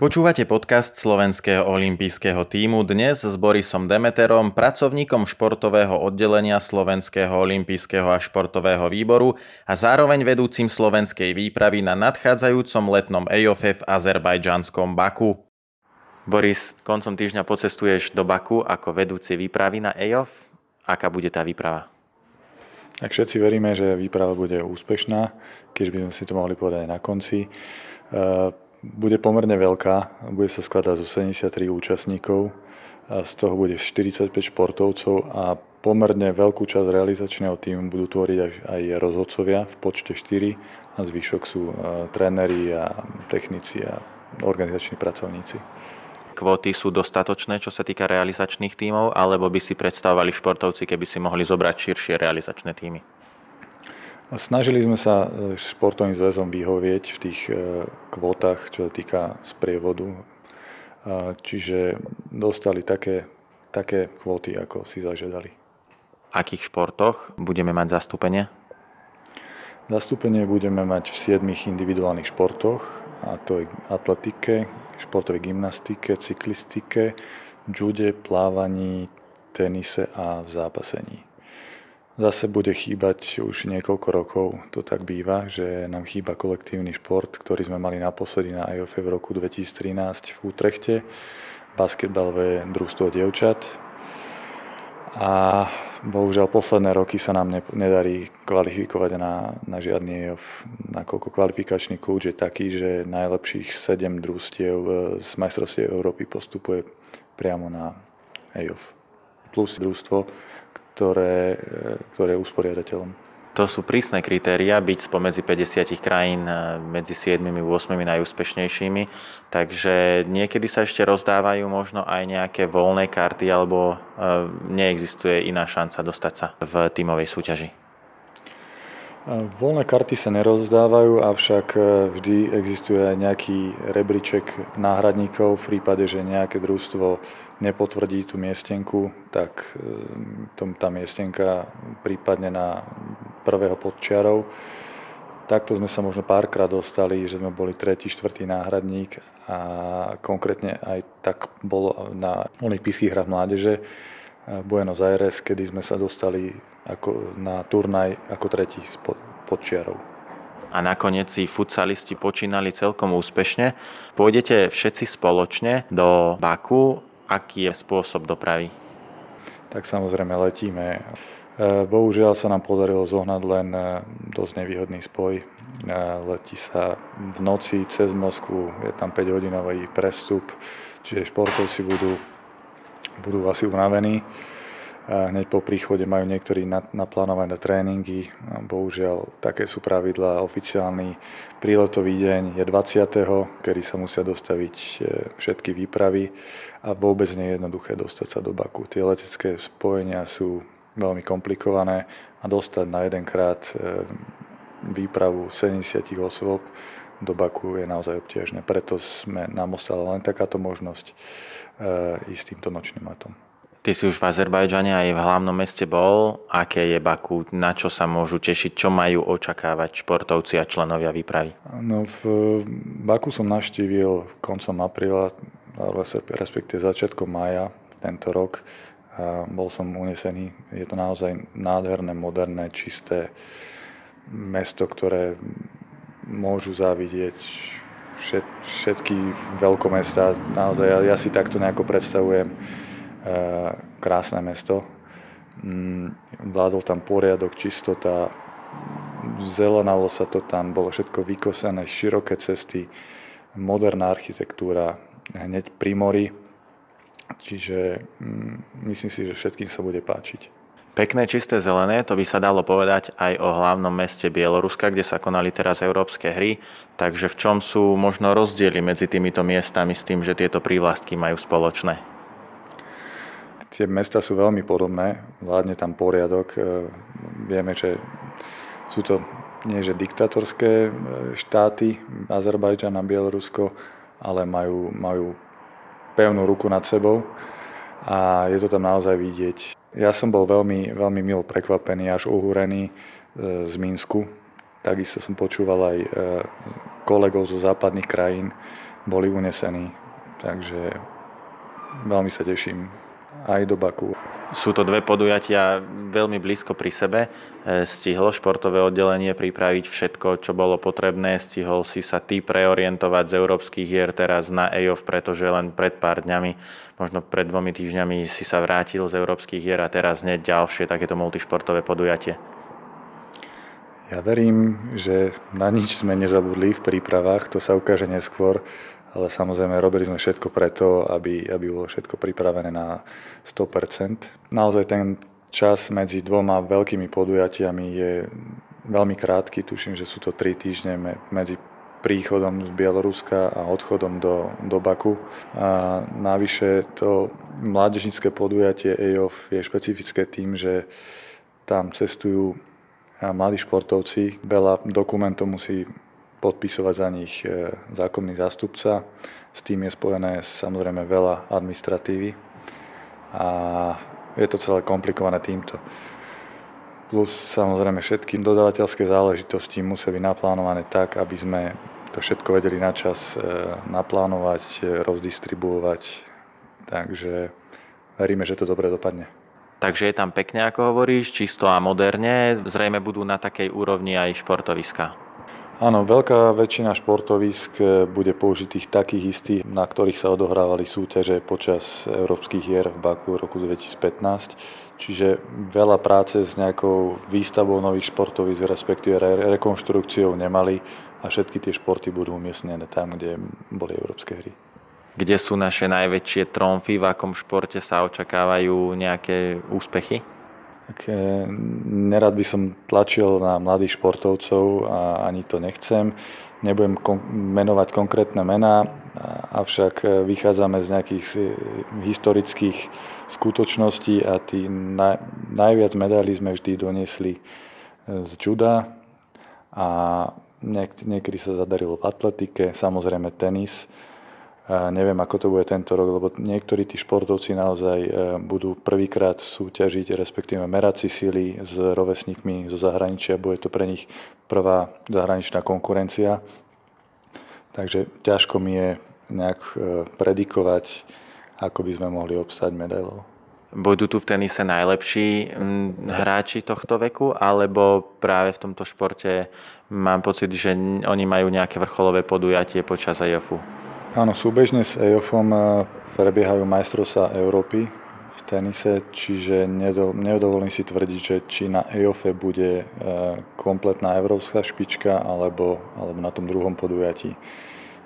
Počúvate podcast slovenského olympijského týmu dnes s Borisom Demeterom, pracovníkom športového oddelenia Slovenského olympijského a športového výboru a zároveň vedúcim slovenskej výpravy na nadchádzajúcom letnom EOF v azerbajdžanskom Baku. Boris, koncom týždňa pocestuješ do Baku ako vedúci výpravy na EOF. Aká bude tá výprava? Tak všetci veríme, že výprava bude úspešná, keď by sme si to mohli povedať na konci. E, bude pomerne veľká, bude sa skladať zo 73 účastníkov, a z toho bude 45 športovcov a pomerne veľkú časť realizačného týmu budú tvoriť aj, aj rozhodcovia v počte 4 a zvyšok sú uh, tréneri a technici a organizační pracovníci. Kvóty sú dostatočné, čo sa týka realizačných tímov, alebo by si predstavovali športovci, keby si mohli zobrať širšie realizačné týmy? Snažili sme sa e, športovým zväzom vyhovieť v tých e, kvótach, čo sa týka sprievodu. Čiže dostali také, také kvóty, ako si zažiadali. V akých športoch budeme mať zastúpenie? Zastúpenie budeme mať v 7 individuálnych športoch, a to je atletike, športovej gymnastike, cyklistike, jude, plávaní, tenise a v zápasení. Zase bude chýbať už niekoľko rokov, to tak býva, že nám chýba kolektívny šport, ktorý sme mali naposledy na IOF v roku 2013 v Utrechte, basketbalové družstvo dievčat. A bohužiaľ posledné roky sa nám nedarí kvalifikovať na, na žiadny IOF, nakoľko kvalifikačný kľúč je taký, že najlepších 7 družstiev z majstrovstiev Európy postupuje priamo na IOF. Plus družstvo, ktoré, ktoré je usporiadateľom. To sú prísne kritéria, byť spomedzi 50 krajín e, medzi 7 8 najúspešnejšími, takže niekedy sa ešte rozdávajú možno aj nejaké voľné karty alebo e, neexistuje iná šanca dostať sa v tímovej súťaži. E, voľné karty sa nerozdávajú, avšak vždy existuje aj nejaký rebríček náhradníkov v prípade, že nejaké družstvo nepotvrdí tú miestenku, tak e, tá miestenka prípadne na prvého podčiarov. Takto sme sa možno párkrát dostali, že sme boli tretí, štvrtý náhradník a konkrétne aj tak bolo na olympijských hrách mládeže v Buenos Aires, kedy sme sa dostali ako na turnaj ako tretí podčiarov. A nakoniec si futsalisti počínali celkom úspešne. Pôjdete všetci spoločne do Baku aký je spôsob dopravy? Tak samozrejme letíme. E, bohužiaľ sa nám podarilo zohnať len e, dosť nevýhodný spoj. E, letí sa v noci cez Moskvu, je tam 5-hodinový prestup, čiže športovci budú, budú asi unavení. Hneď po príchode majú niektorí naplánované tréningy. Bohužiaľ, také sú pravidlá. Oficiálny príletový deň je 20., kedy sa musia dostaviť všetky výpravy a vôbec nie je jednoduché dostať sa do Baku. Tie letecké spojenia sú veľmi komplikované a dostať na jedenkrát e, výpravu 70 osôb do Baku je naozaj obťažné. Preto sme, nám ostala len takáto možnosť e, ísť týmto nočným letom. Ty si už v Azerbajdžane aj v hlavnom meste bol. Aké je Baku? Na čo sa môžu tešiť? Čo majú očakávať športovci a členovia výpravy? No, v Baku som naštívil koncom apríla respektíve začiatkom mája tento rok. Bol som unesený. Je to naozaj nádherné, moderné, čisté mesto, ktoré môžu závidieť všet, všetky veľkomestá. Naozaj ja, ja si takto nejako predstavujem krásne mesto. Mm, vládol tam poriadok, čistota, zelenalo sa to tam, bolo všetko vykosené, široké cesty, moderná architektúra, hneď pri mori. Čiže mm, myslím si, že všetkým sa bude páčiť. Pekné, čisté, zelené, to by sa dalo povedať aj o hlavnom meste Bieloruska, kde sa konali teraz európske hry. Takže v čom sú možno rozdiely medzi týmito miestami s tým, že tieto prívlastky majú spoločné? Tie mesta sú veľmi podobné, vládne tam poriadok. E, vieme, že sú to nie že diktatorské e, štáty, Azerbajdžan a Bielorusko, ale majú, majú pevnú ruku nad sebou a je to tam naozaj vidieť. Ja som bol veľmi, veľmi milo prekvapený, až uhúrený e, z Minsku. Takisto som počúval aj kolegov zo západných krajín, boli unesení. Takže veľmi sa teším aj do Baku. Sú to dve podujatia veľmi blízko pri sebe. E, stihlo športové oddelenie pripraviť všetko, čo bolo potrebné. Stihol si sa ty preorientovať z európskych hier teraz na EOF, pretože len pred pár dňami, možno pred dvomi týždňami si sa vrátil z európskych hier a teraz hneď ďalšie takéto multišportové podujatie. Ja verím, že na nič sme nezabudli v prípravách, to sa ukáže neskôr ale samozrejme robili sme všetko preto, aby, aby bolo všetko pripravené na 100%. Naozaj ten čas medzi dvoma veľkými podujatiami je veľmi krátky, tuším, že sú to 3 týždne medzi príchodom z Bieloruska a odchodom do, do Baku. A navyše to mládežnické podujatie EOF je špecifické tým, že tam cestujú mladí športovci, veľa dokumentov musí podpisovať za nich e, zákonný zástupca. S tým je spojené samozrejme veľa administratívy a je to celé komplikované týmto. Plus samozrejme všetky dodávateľské záležitosti musia byť naplánované tak, aby sme to všetko vedeli na čas e, naplánovať, e, rozdistribuovať. Takže veríme, že to dobre dopadne. Takže je tam pekne, ako hovoríš, čisto a moderne. Zrejme budú na takej úrovni aj športoviska. Áno, veľká väčšina športovisk eh, bude použitých takých istých, na ktorých sa odohrávali súťaže počas európskych hier v Baku roku 2015. Čiže veľa práce s nejakou výstavou nových športovisk, respektíve rekonštrukciou nemali a všetky tie športy budú umiestnené tam, kde boli európske hry. Kde sú naše najväčšie tromfy, v akom športe sa očakávajú nejaké úspechy? E, nerad by som tlačil na mladých športovcov a ani to nechcem. Nebudem kon- menovať konkrétne mená, avšak e, vychádzame z nejakých historických skutočností a tí naj- najviac medailí sme vždy doniesli e, z juda a niek- niekedy sa zadarilo v atletike, samozrejme tenis Neviem, ako to bude tento rok, lebo niektorí tí športovci naozaj e, budú prvýkrát súťažiť, respektíve merať si síly s rovesníkmi zo zahraničia. Bude to pre nich prvá zahraničná konkurencia. Takže ťažko mi je nejak e, predikovať, ako by sme mohli obstať medailou. Budú tu v tenise najlepší hráči tohto veku, alebo práve v tomto športe mám pocit, že oni majú nejaké vrcholové podujatie počas IOFu? Áno, súbežne s EOFom eh, prebiehajú majstrovstvá Európy v tenise, čiže nedovolím si tvrdiť, že či na EOFe bude eh, kompletná európska špička alebo, alebo na tom druhom podujatí.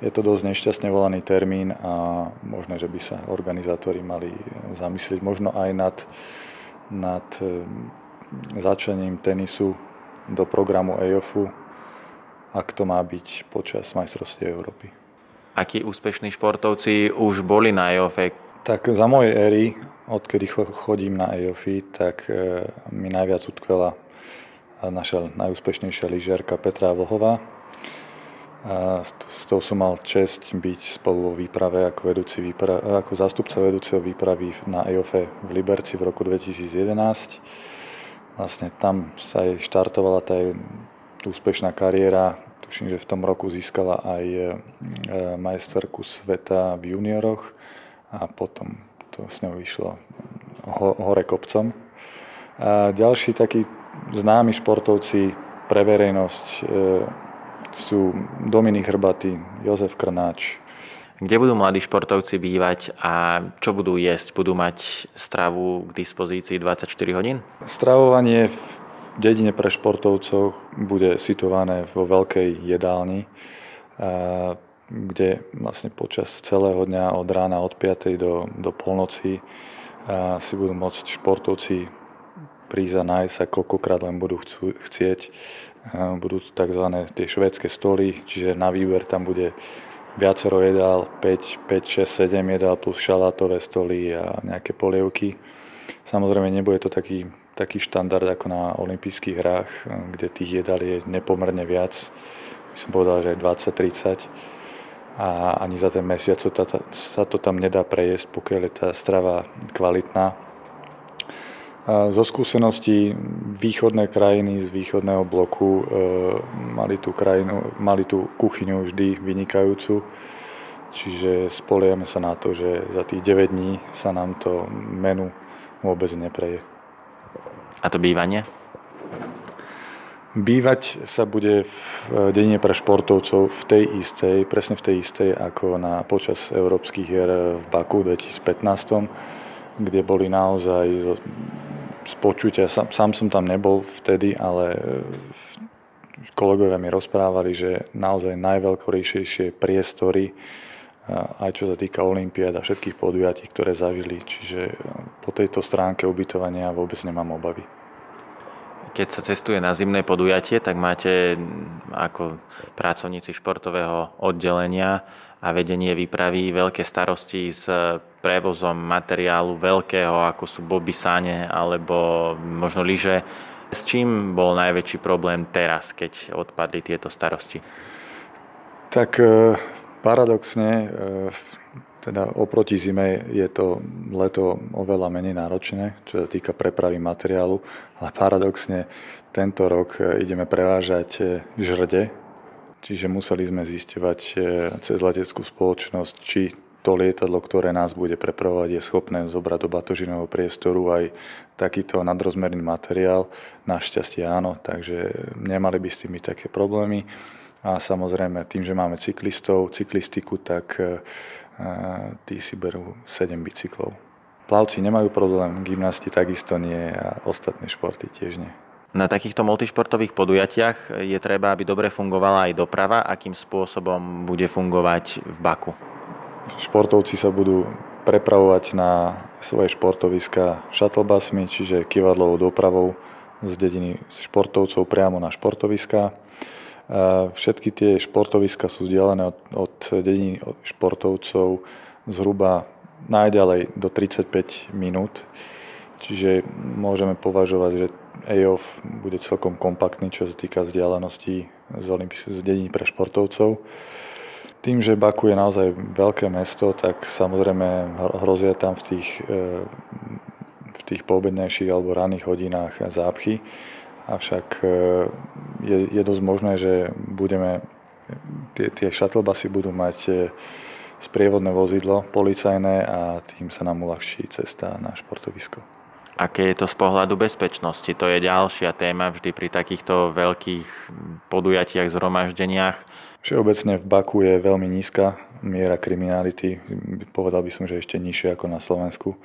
Je to dosť nešťastne volaný termín a možno, že by sa organizátori mali zamyslieť možno aj nad, nad eh, začlením tenisu do programu EOFu, ak to má byť počas majstrovstiev Európy akí úspešní športovci už boli na EOFE? Tak za mojej éry, odkedy chodím na EOFI, tak e, mi najviac utkvela naša najúspešnejšia lyžiarka Petra Vlhová. A s tou som mal čest byť spolu vo výprave ako, vedúci výpra- ako zástupca vedúceho výpravy na EOFE v Liberci v roku 2011. Vlastne tam sa jej štartovala tá úspešná kariéra tuším, že v tom roku získala aj e, majsterku sveta v junioroch a potom to s ňou vyšlo hore kopcom. A ďalší takí známi športovci pre verejnosť e, sú Dominik Hrbaty, Jozef Krnáč. Kde budú mladí športovci bývať a čo budú jesť? Budú mať stravu k dispozícii 24 hodín? Stravovanie v dedine pre športovcov bude situované vo veľkej jedálni, kde vlastne počas celého dňa od rána od 5. do, do polnoci si budú môcť športovci prísť a nájsť sa koľkokrát len budú chcú, chcieť. Budú to tzv. tie švédske stoly, čiže na výber tam bude viacero jedál, 5, 5, 6, 7 jedál plus šalátové stoly a nejaké polievky. Samozrejme nebude to taký taký štandard ako na olympijských hrách, kde tých jedál je nepomerne viac. By som povedal, že 20-30 a ani za ten mesiac sa to tam nedá prejesť, pokiaľ je tá strava kvalitná. A zo skúseností východné krajiny z východného bloku e, mali tú, krajinu, mali tú kuchyňu vždy vynikajúcu čiže spoliame sa na to, že za tých 9 dní sa nám to menu vôbec nepreje. A to bývanie? Bývať sa bude v e, dedine pre športovcov v tej istej, presne v tej istej ako na počas európskych hier v Baku 2015, kde boli naozaj z počutia, sám, sám som tam nebol vtedy, ale kolegovia mi rozprávali, že naozaj najveľkorejšie priestory, aj čo sa týka Olympiád a všetkých podujatí, ktoré zažili. Čiže po tejto stránke ubytovania vôbec nemám obavy. Keď sa cestuje na zimné podujatie, tak máte ako pracovníci športového oddelenia a vedenie výpravy veľké starosti s prevozom materiálu veľkého, ako sú bobisáne alebo možno lyže s čím bol najväčší problém teraz, keď odpadli tieto starosti? Tak e, paradoxne, e, teda oproti zime je to leto oveľa menej náročné, čo sa týka prepravy materiálu, ale paradoxne tento rok e, ideme prevážať žrde, čiže museli sme zisťovať cez leteckú spoločnosť, či to lietadlo, ktoré nás bude prepravovať, je schopné zobrať do batožinového priestoru aj takýto nadrozmerný materiál. Našťastie áno, takže nemali by s tým také problémy. A samozrejme, tým, že máme cyklistov, cyklistiku, tak e, tí si berú 7 bicyklov. Plavci nemajú problém, gymnasti takisto nie a ostatné športy tiež nie. Na takýchto multišportových podujatiach je treba, aby dobre fungovala aj doprava. Akým spôsobom bude fungovať v Baku? Športovci sa budú prepravovať na svoje športoviska shuttlebusmi, čiže kivadlovou dopravou z dediny športovcov priamo na športoviska. Všetky tie športoviska sú vzdialené od, od dediny športovcov zhruba najďalej do 35 minút. Čiže môžeme považovať, že EOF bude celkom kompaktný, čo sa týka vzdialenosti z, z dediny pre športovcov. Tým, že Baku je naozaj veľké mesto, tak samozrejme hrozia tam v tých, e, v tých poobednejších alebo ranných hodinách zápchy. Avšak e, je, je dosť možné, že budeme, tie, tie shuttlebusy budú mať e, sprievodné vozidlo policajné a tým sa nám uľahčí cesta na športovisko. Aké je to z pohľadu bezpečnosti? To je ďalšia téma vždy pri takýchto veľkých podujatiach, zhromaždeniach Všeobecne v Baku je veľmi nízka miera kriminality. Povedal by som, že ešte nižšie ako na Slovensku.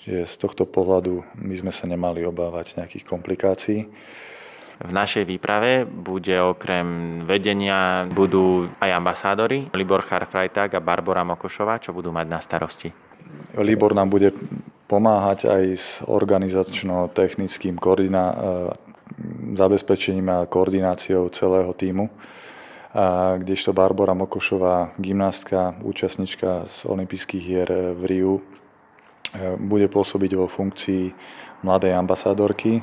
Čiže z tohto pohľadu my sme sa nemali obávať nejakých komplikácií. V našej výprave bude okrem vedenia budú aj ambasádori Libor Charfrajták a Barbara Mokošová, čo budú mať na starosti. Libor nám bude pomáhať aj s organizačno-technickým koordiná- zabezpečením a koordináciou celého týmu kdežto Barbara Mokošová, gymnastka, účastnička z olympijských hier v Riu, e, bude pôsobiť vo funkcii mladej ambasádorky, e,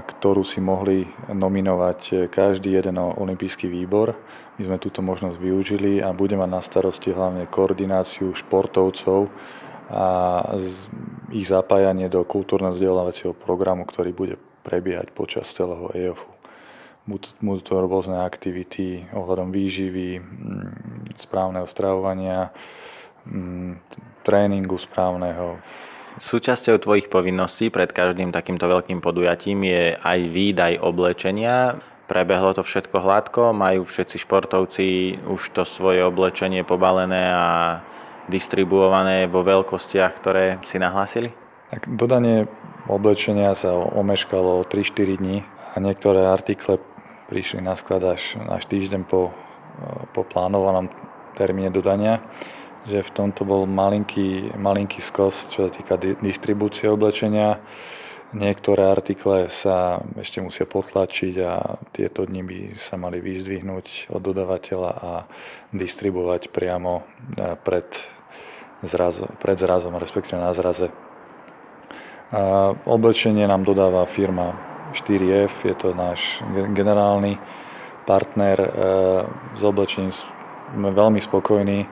ktorú si mohli nominovať každý jeden olympijský výbor. My sme túto možnosť využili a budeme mať na starosti hlavne koordináciu športovcov a ich zapájanie do kultúrno-vzdelávacieho programu, ktorý bude prebiehať počas celého EOFu budú to rôzne aktivity ohľadom výživy, mm, správneho stravovania, mm, tréningu správneho. Súčasťou tvojich povinností pred každým takýmto veľkým podujatím je aj výdaj oblečenia. Prebehlo to všetko hladko, majú všetci športovci už to svoje oblečenie pobalené a distribuované vo veľkostiach, ktoré si nahlásili? Tak dodanie oblečenia sa omeškalo 3-4 dní a niektoré artikle prišli na sklad až, až týždeň po, po plánovanom termíne dodania, že v tomto bol malinký, malinký skos, čo sa týka distribúcie oblečenia. Niektoré artikle sa ešte musia potlačiť a tieto dni by sa mali vyzdvihnúť od dodavateľa a distribuovať priamo e, pred, zraz, pred zrazom, respektíve na zraze. A oblečenie nám dodáva firma 4F, je to náš generálny partner. S e, oblečením sme veľmi spokojní.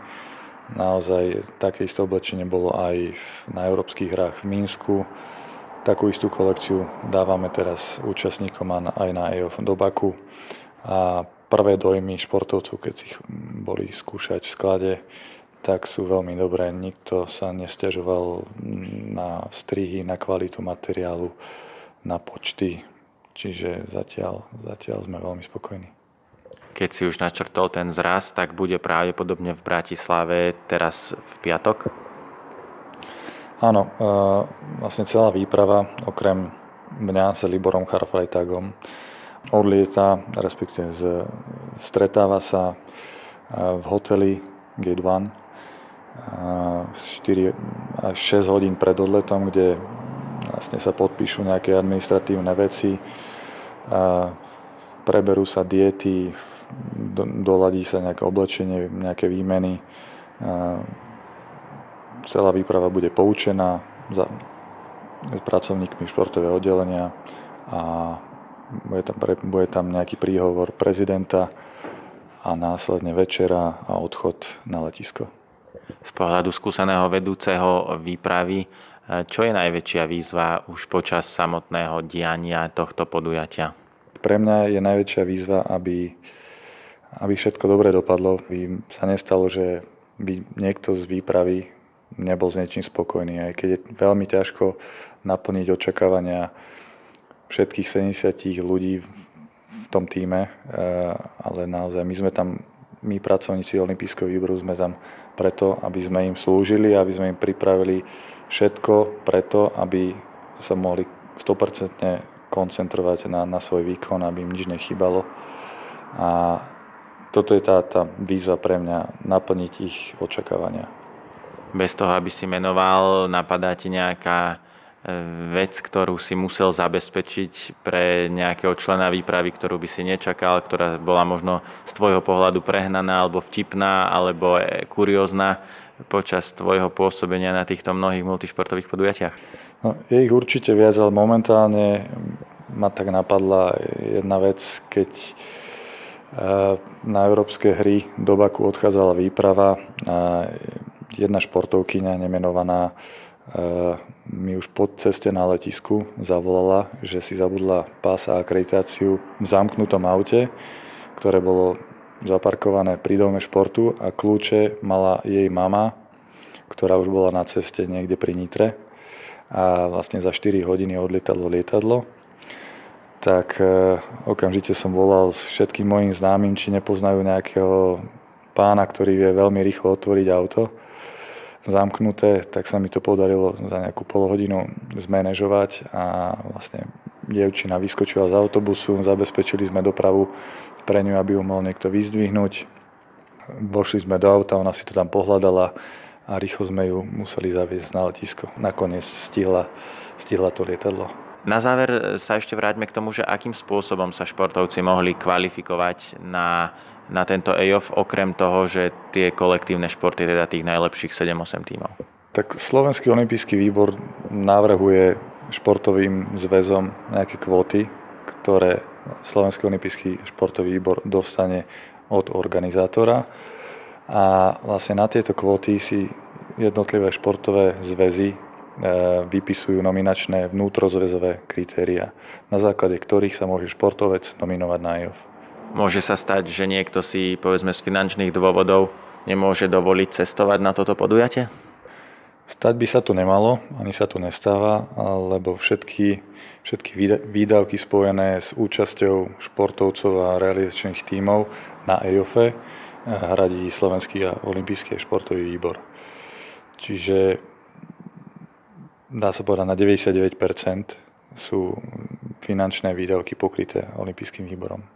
Naozaj také isté oblečenie bolo aj na európskych hrách v Mínsku. Takú istú kolekciu dávame teraz účastníkom aj na EOF do Baku. A prvé dojmy športovcov, keď si ich boli skúšať v sklade, tak sú veľmi dobré. Nikto sa nestiažoval na strihy, na kvalitu materiálu, na počty. Čiže zatiaľ, zatiaľ sme veľmi spokojní. Keď si už načrtol ten zraz, tak bude pravdepodobne v Bratislave teraz v piatok? Áno, e, vlastne celá výprava, okrem mňa s Liborom Charfrajtagom, odlieta, respektíve z, stretáva sa e, v hoteli Gate 1 4 až 6 hodín pred odletom, kde vlastne sa podpíšu nejaké administratívne veci, preberú sa diety, doladí sa nejaké oblečenie, nejaké výmeny. Celá výprava bude poučená za, pracovníkmi športového oddelenia a bude tam, bude tam nejaký príhovor prezidenta a následne večera a odchod na letisko. Z pohľadu skúseného vedúceho výpravy, čo je najväčšia výzva už počas samotného diania tohto podujatia? Pre mňa je najväčšia výzva, aby aby všetko dobre dopadlo. By sa nestalo, že by niekto z výpravy nebol s niečím spokojný. Aj keď je veľmi ťažko naplniť očakávania všetkých 70 ľudí v tom týme, eh, ale naozaj my sme tam, my pracovníci Olympijského výboru sme tam preto, aby sme im slúžili, aby sme im pripravili všetko preto, aby sa mohli 100% koncentrovať na, na svoj výkon, aby im nič nechybalo. A toto je tá, tá výzva pre mňa, naplniť ich očakávania. Bez toho, aby si menoval, napadá ti nejaká e, vec, ktorú si musel zabezpečiť pre nejakého člena výpravy, ktorú by si nečakal, ktorá bola možno z tvojho pohľadu prehnaná alebo vtipná alebo e, kuriózna počas tvojho pôsobenia na týchto mnohých multišportových podujatiach? No, je ich určite viac, ale momentálne ma tak napadla jedna vec, keď na európske hry do Baku odchádzala výprava. Jedna športovkyňa nemenovaná mi už po ceste na letisku zavolala, že si zabudla pás a akreditáciu v zamknutom aute, ktoré bolo zaparkované pri dome športu a kľúče mala jej mama, ktorá už bola na ceste niekde pri Nitre a vlastne za 4 hodiny odlietadlo lietadlo. Tak e, okamžite som volal s všetkým mojim známym, či nepoznajú nejakého pána, ktorý vie veľmi rýchlo otvoriť auto zamknuté, tak sa mi to podarilo za nejakú polhodinu zmanéžovať a vlastne dievčina vyskočila z autobusu, zabezpečili sme dopravu pre ňu, aby ju mohol niekto vyzdvihnúť. Vošli sme do auta, ona si to tam pohľadala a rýchlo sme ju museli zaviesť na letisko. Nakoniec stihla, stihla to lietadlo. Na záver sa ešte vráťme k tomu, že akým spôsobom sa športovci mohli kvalifikovať na, na tento EOF, okrem toho, že tie kolektívne športy, teda tých najlepších 7-8 tímov. Tak Slovenský olimpijský výbor navrhuje športovým zväzom nejaké kvóty, ktoré Slovenský olimpijský športový výbor dostane od organizátora. A vlastne na tieto kvóty si jednotlivé športové zväzy E, vypisujú nominačné vnútrozväzové kritéria, na základe ktorých sa môže športovec nominovať na IOF. Môže sa stať, že niekto si povedzme z finančných dôvodov nemôže dovoliť cestovať na toto podujatie? Stať by sa to nemalo, ani sa to nestáva, lebo všetky, všetky výdavky spojené s účasťou športovcov a realizačných tímov na EOFE hradí Slovenský a olimpijský športový výbor. Čiže dá sa povedať, na 99% sú finančné výdavky pokryté olympijským výborom.